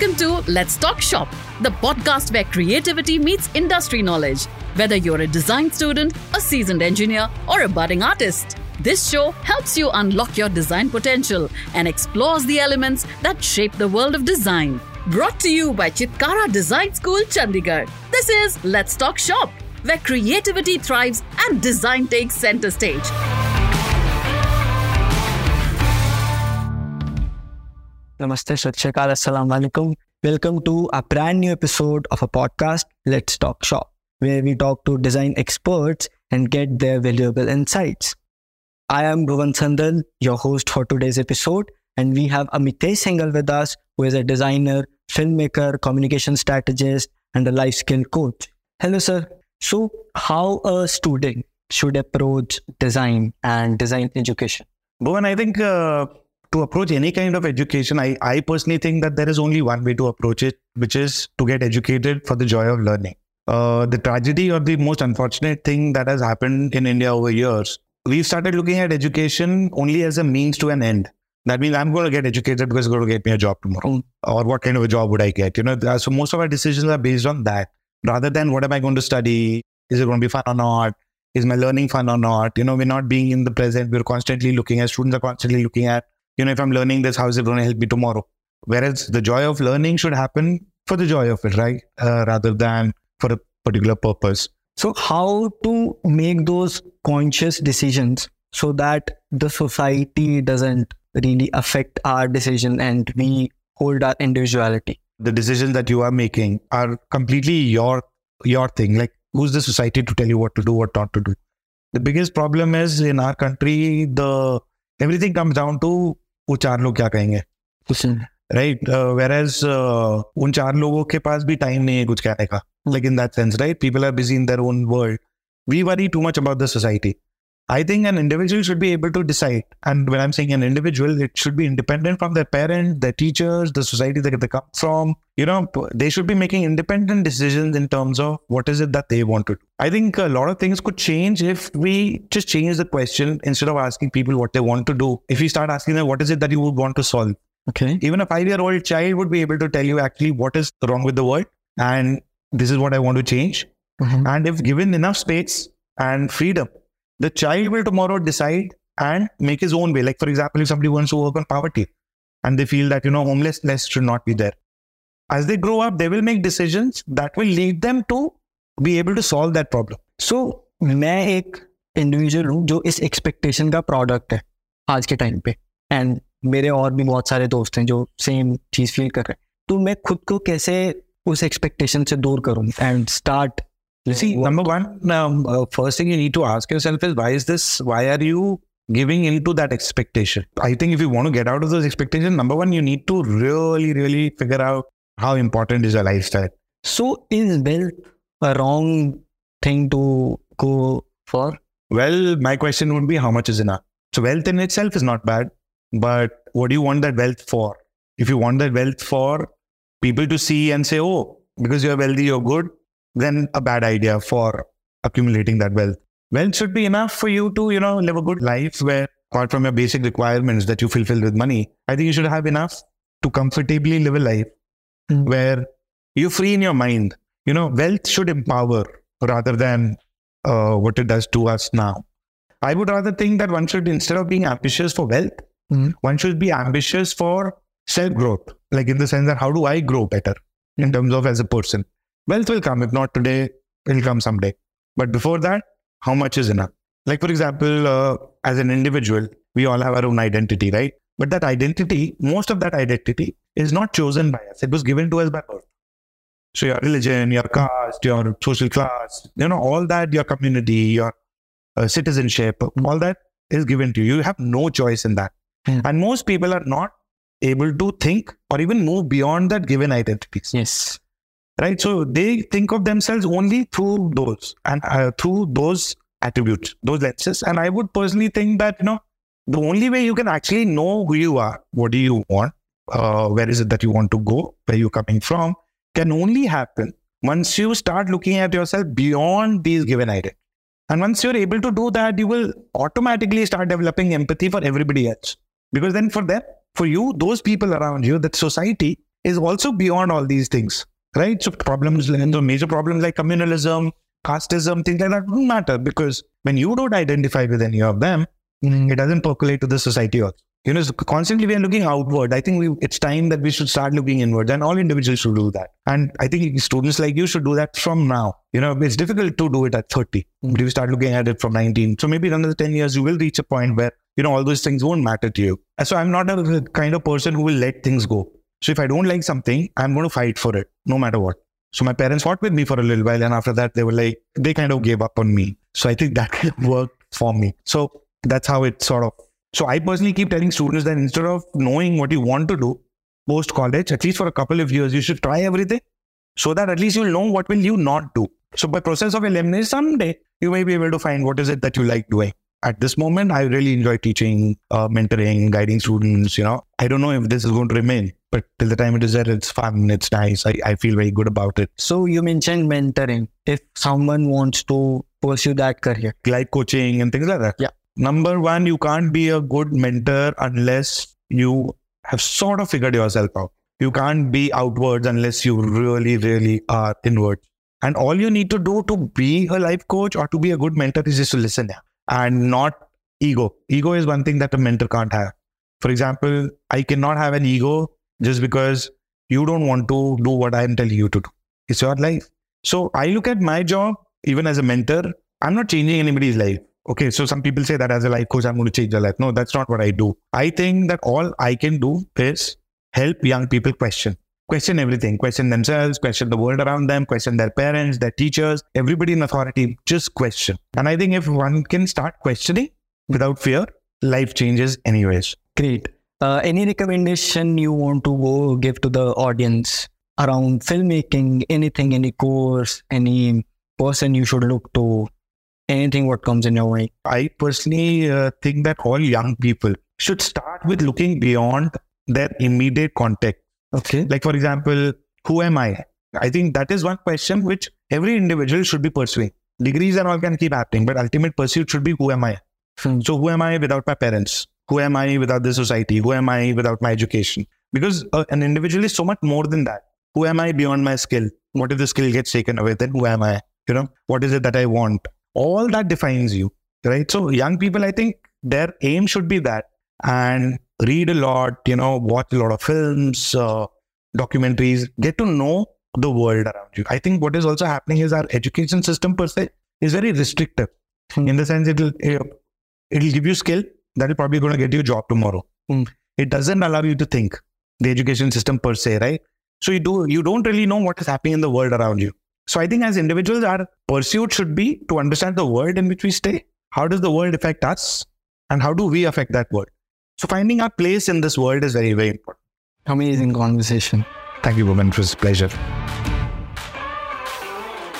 Welcome to Let's Talk Shop, the podcast where creativity meets industry knowledge. Whether you're a design student, a seasoned engineer, or a budding artist, this show helps you unlock your design potential and explores the elements that shape the world of design. Brought to you by Chitkara Design School, Chandigarh. This is Let's Talk Shop, where creativity thrives and design takes center stage. Namaste, Shatshakal, Assalamu alaikum. Welcome to a brand new episode of a podcast, Let's Talk Shop, where we talk to design experts and get their valuable insights. I am Bhuvan Sandal, your host for today's episode, and we have Amitesh Singhal with us, who is a designer, filmmaker, communication strategist, and a life skill coach. Hello, sir. So, how a student should approach design and design education? Bhuvan, I think uh, to approach any kind of education, I, I personally think that there is only one way to approach it, which is to get educated for the joy of learning. Uh, the tragedy or the most unfortunate thing that has happened in India over years, we've started looking at education only as a means to an end. That means I'm going to get educated because it's going to get me a job tomorrow. Mm. Or what kind of a job would I get? You know, uh, so most of our decisions are based on that rather than what am I going to study? Is it going to be fun or not? Is my learning fun or not? You know, we're not being in the present. We're constantly looking at, students are constantly looking at, you know, if I'm learning this, how is it going to help me tomorrow? Whereas the joy of learning should happen for the joy of it, right? Uh, rather than for a particular purpose. So, how to make those conscious decisions so that the society doesn't really affect our decision and we hold our individuality? The decisions that you are making are completely your your thing. Like who's the society to tell you what to do, what not to do? The biggest problem is in our country, the everything comes down to वो चार लोग क्या कहेंगे? कुछ right where as उन चार लोगों के पास भी टाइम नहीं है कुछ कहने का। Like in that sense right people are busy in their own world we worry too much about the society. I think an individual should be able to decide. And when I'm saying an individual, it should be independent from their parents, their teachers, the society that they come from. You know, they should be making independent decisions in terms of what is it that they want to do. I think a lot of things could change if we just change the question instead of asking people what they want to do. If we start asking them, what is it that you would want to solve? Okay. Even a five year old child would be able to tell you actually what is wrong with the world. And this is what I want to change. Mhm. And if given enough space and freedom, the child will tomorrow decide and make his own way. Like, for example, if somebody wants to work on poverty and they feel that, you know, homelessness should not be there. As they grow up, they will make decisions that will lead them to be able to solve that problem. सो मैं एक individual हूँ जो इस expectation का product है आज के टाइम पे एंड मेरे और भी बहुत सारे दोस्त हैं जो सेम चीज़ फील कर रहे हैं तो मैं खुद को कैसे उस एक्सपेक्टेशन से दूर करूँ and start You see, number one, um, uh, first thing you need to ask yourself is why is this? Why are you giving into that expectation? I think if you want to get out of those expectations, number one, you need to really, really figure out how important is your lifestyle. So, is wealth a wrong thing to go for? Well, my question would be how much is enough? So, wealth in itself is not bad, but what do you want that wealth for? If you want that wealth for people to see and say, oh, because you're wealthy, you're good, then a bad idea for accumulating that wealth. Wealth should be enough for you to, you know, live a good life where, apart from your basic requirements that you fulfill with money, I think you should have enough to comfortably live a life Mm. where you're free in your mind. You know, wealth should empower rather than uh, what it does to us now. I would rather think that one should, instead of being ambitious for wealth, Mhm. one should be ambitious for self growth. Like in the sense that how do I grow better in terms of as a person? Wealth will come. If not today, it'll come someday. But before that, how much is enough? Like, for example, uh, as an individual, we all have our own identity, right? But that identity, most of that identity is not chosen by us. It was given to us by birth. So your religion, your caste, your social class, you know, all that, your community, your uh, citizenship, all that is given to you. You have no choice in that. Hmm. And most people are not able to think or even move beyond that given identities yes right? So they think of themselves only through those and uh, through those attributes, those lenses. And I would personally think that you know the only way you can actually know who you are, what do you want, uh, where is it that you want to go, where you're coming from, can only happen once you start looking at yourself beyond these given ideas And once you're able to do that, you will automatically start developing empathy for everybody else. Because then for them, for you, those people around you, that society is also beyond all these things, right? So problems, and the major problems like communalism, casteism, things like that don't matter because when you don't identify with any of them, mm, it doesn't percolate to the society also. You know, so constantly we are looking outward. I think we, it's time that we should start looking inward, and all individuals should do that. And I think students like you should do that from now. You know, it's difficult to do it at 30, mm. but if you start looking at it from 19, so maybe in another 10 years, you will reach a point where, you know, all those things won't matter to you. So I'm not a kind of person who will let things go. So if I don't like something, I'm going to fight for it, no matter what. So my parents fought with me for a little while, and after that, they were like, they kind of gave up on me. So I think that worked for me. So that's how it sort of. So I personally keep telling students that instead of knowing what you want to do post college, at least for a couple of years, you should try everything, so that at least you'll know what will you not do. So by process of elimination, someday you may be able to find what is it that you like doing. At this moment, I really enjoy teaching, uh, mentoring, guiding students. You know, I don't know if this is going to remain, but till the time it is there, it's fun, it's nice. I, I feel very good about it. So you mentioned mentoring. If someone wants to pursue that career, Like coaching and things like that. Yeah. Number one, you can't be a good mentor unless you have sort of figured yourself out. You can't be outwards unless you really, really are inwards. And all you need to do to be a life coach or to be a good mentor is just to listen and not ego. Ego is one thing that a mentor can't have. For example, I cannot have an ego just because you don't want to do what I'm telling you to do. It's your life. So I look at my job, even as a mentor, I'm not changing anybody's life. Okay, so some people say that as a life coach, I'm going to change their life. No, that's not what I do. I think that all I can do is help young people question. Question everything, question themselves, question the world around them, question their parents, their teachers, everybody in authority, just question. And I think if one can start questioning without fear, life changes anyways. great. Uh, any recommendation you want to go give to the audience around filmmaking? Anything, any course, any person you should look to? Anything what comes in your way? I personally uh, think that all young people should start with looking beyond their immediate context. Okay. Like, for example, who am I? I think that is one question which every individual should be pursuing. Degrees and all can keep happening, but ultimate pursuit should be who am I? Hmm. So, who am I without my parents? Who am I without the society? Who am I without my education? Because uh, an individual is so much more than that. Who am I beyond my skill? What if the skill gets taken away? Then who am I? You know, what is it that I want? All that defines you, right? So, young people, I think their aim should be that and read a lot, you know, watch a lot of films, uh, documentaries, get to know the world around you. I think what is also happening is our education system per se is very restrictive Hmm. in the sense it'll it'll give you skill that is probably going to get you a job tomorrow. Hmm. It doesn't allow you to think the education system per se, right? So you do you don't really know what is happening in the world around you. So I think as individuals, our pursuit should be to understand the world in which we stay. How does the world affect us, and how do we affect that world? So finding our place in this world is very very important. Amazing conversation. Thank you, Bhuvan. It was a pleasure.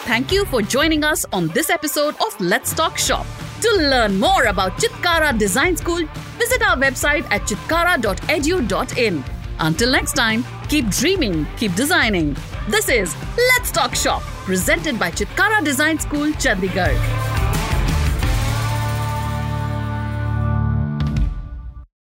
Thank you for joining us on this episode of Let's Talk Shop. To learn more about Chitkara Design School, visit our website at chitkara.edu.in. Until next time, keep dreaming, keep designing. This is Let's Talk Shop, presented by Chitkara Design School, Chandigarh.